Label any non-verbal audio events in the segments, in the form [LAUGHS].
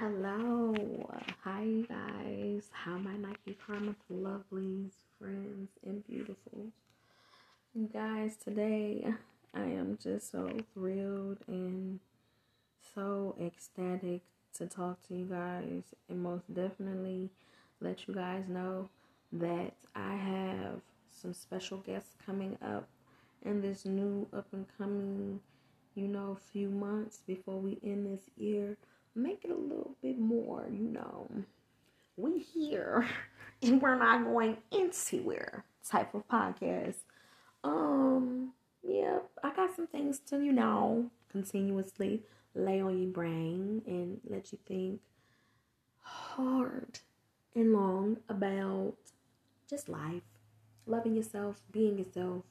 Hello. Hi, guys. How my Nike Karma lovelies, friends, and beautifuls. You guys, today I am just so thrilled and so ecstatic to talk to you guys and most definitely let you guys know that I have some special guests coming up in this new up and coming, you know, few months before we end this year. Make it a little bit more, you know. We here [LAUGHS] and we're not going anywhere type of podcast. Um, yeah, I got some things to, you know, continuously lay on your brain and let you think hard and long about just life, loving yourself, being yourself,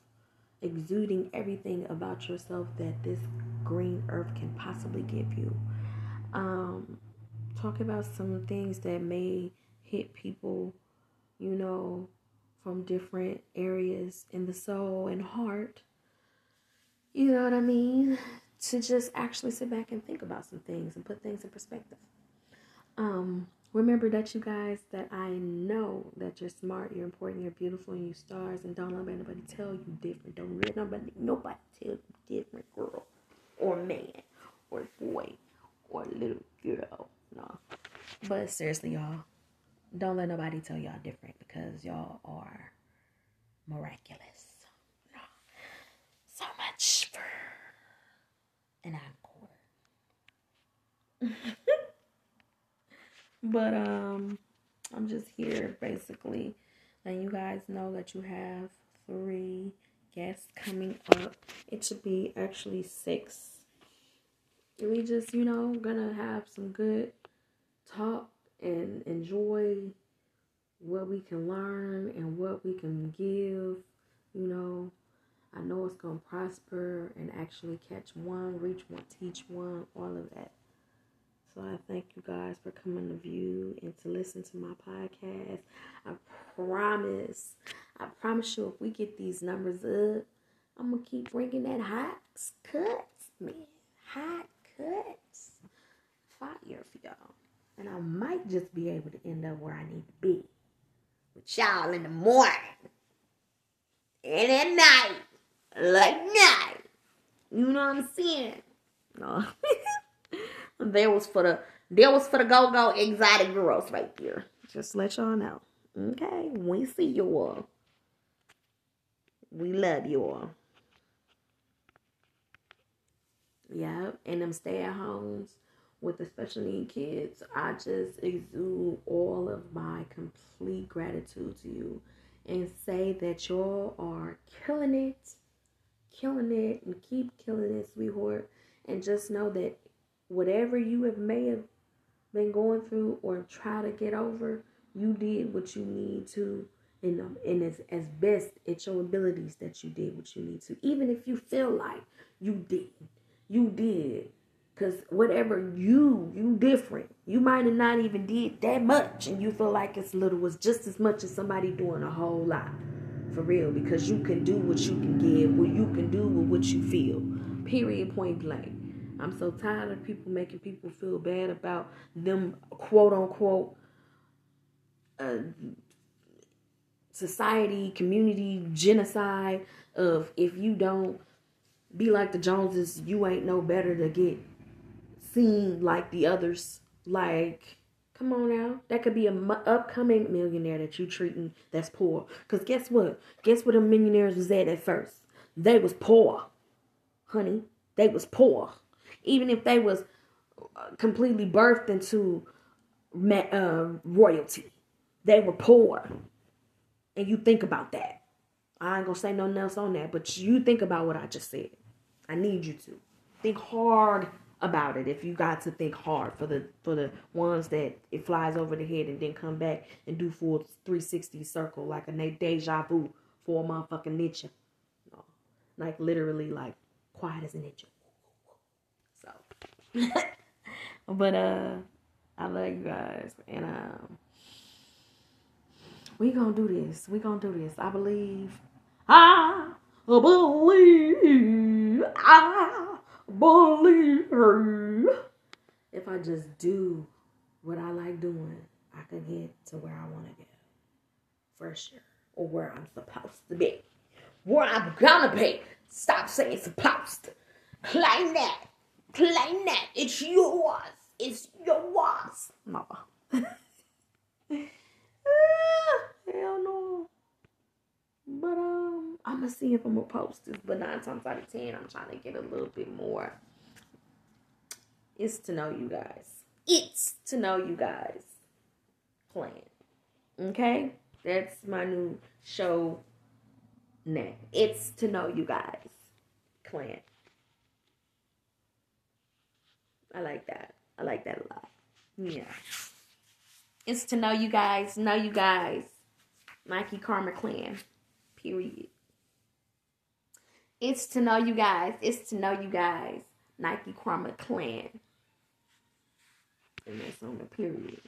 exuding everything about yourself that this green earth can possibly give you. Um, talk about some things that may hit people, you know, from different areas in the soul and heart. You know what I mean? To just actually sit back and think about some things and put things in perspective. Um, remember that you guys that I know that you're smart, you're important, you're beautiful, and you stars, and don't let anybody tell you different. Don't let nobody nobody tell you different, girl, or man, or boy, or little girl. No, but seriously, y'all, don't let nobody tell y'all different because y'all are miraculous. No, so much for an encore. [LAUGHS] But um I'm just here basically letting you guys know that you have three guests coming up. It should be actually six. We just, you know, gonna have some good talk and enjoy what we can learn and what we can give, you know. I know it's gonna prosper and actually catch one, reach one, teach one, all of that. So I thank you guys for coming to view and to listen to my podcast. I promise, I promise you, if we get these numbers up, I'm gonna keep bringing that hot cuts, man, hot cuts, fire for y'all, and I might just be able to end up where I need to be with y'all in the morning and at night, like night. You know what I'm saying? No. [LAUGHS] There was for the there was for the go go exotic girls right there. Just let y'all know. Okay, we see you all. We love you all. Yeah, and them stay at homes with the special need kids. I just exude all of my complete gratitude to you and say that y'all are killing it, killing it, and keep killing it, sweetheart. And just know that whatever you have may have been going through or try to get over, you did what you need to and, um, and as, as best at your abilities that you did what you need to. Even if you feel like you did, you did. Cause whatever you, you different. You might have not even did that much and you feel like it's little was just as much as somebody doing a whole lot. For real. Because you can do what you can give, what you can do with what you feel. Period point blank. I'm so tired of people making people feel bad about them quote unquote uh, society, community genocide of if you don't be like the Joneses, you ain't no better to get seen like the others. Like, come on now, that could be a mu- upcoming millionaire that you treating that's poor. Cause guess what? Guess what the millionaires was at at first? They was poor, honey. They was poor even if they was uh, completely birthed into uh, royalty. They were poor. And you think about that. I ain't gonna say nothing else on that, but you think about what I just said. I need you to think hard about it. If you got to think hard for the for the ones that it flies over the head and then come back and do full 360 circle like a deja vu for a motherfucking ninja. No, like literally like quiet as a ninja. So [LAUGHS] but uh I love you guys and um we gonna do this. We gonna do this. I believe. I believe. I believe. If I just do what I like doing, I could get to where I want to go. For sure. Or where I'm supposed to be. Where I'm gonna be. Stop saying supposed. Claim that. Claim that. It's yours. It's yours. No. hell no. But um, I'm gonna see if I'm gonna post this. But nine times out of ten, I'm trying to get a little bit more. It's to know you guys. It's to know you guys. Plan. Okay, that's my new show name. It's to know you guys. Clan. I like that. I like that a lot. Yeah. It's to know you guys, know you guys. Nike Karma Clan. Period. It's to know you guys. It's to know you guys. Nike Karma Clan. And that's on the period.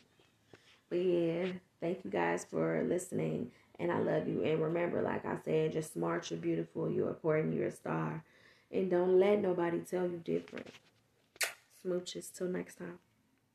But yeah, thank you guys for listening. And I love you. And remember, like I said, just smart, you're beautiful, you're important, you're a star. And don't let nobody tell you different. Smooches. Till next time.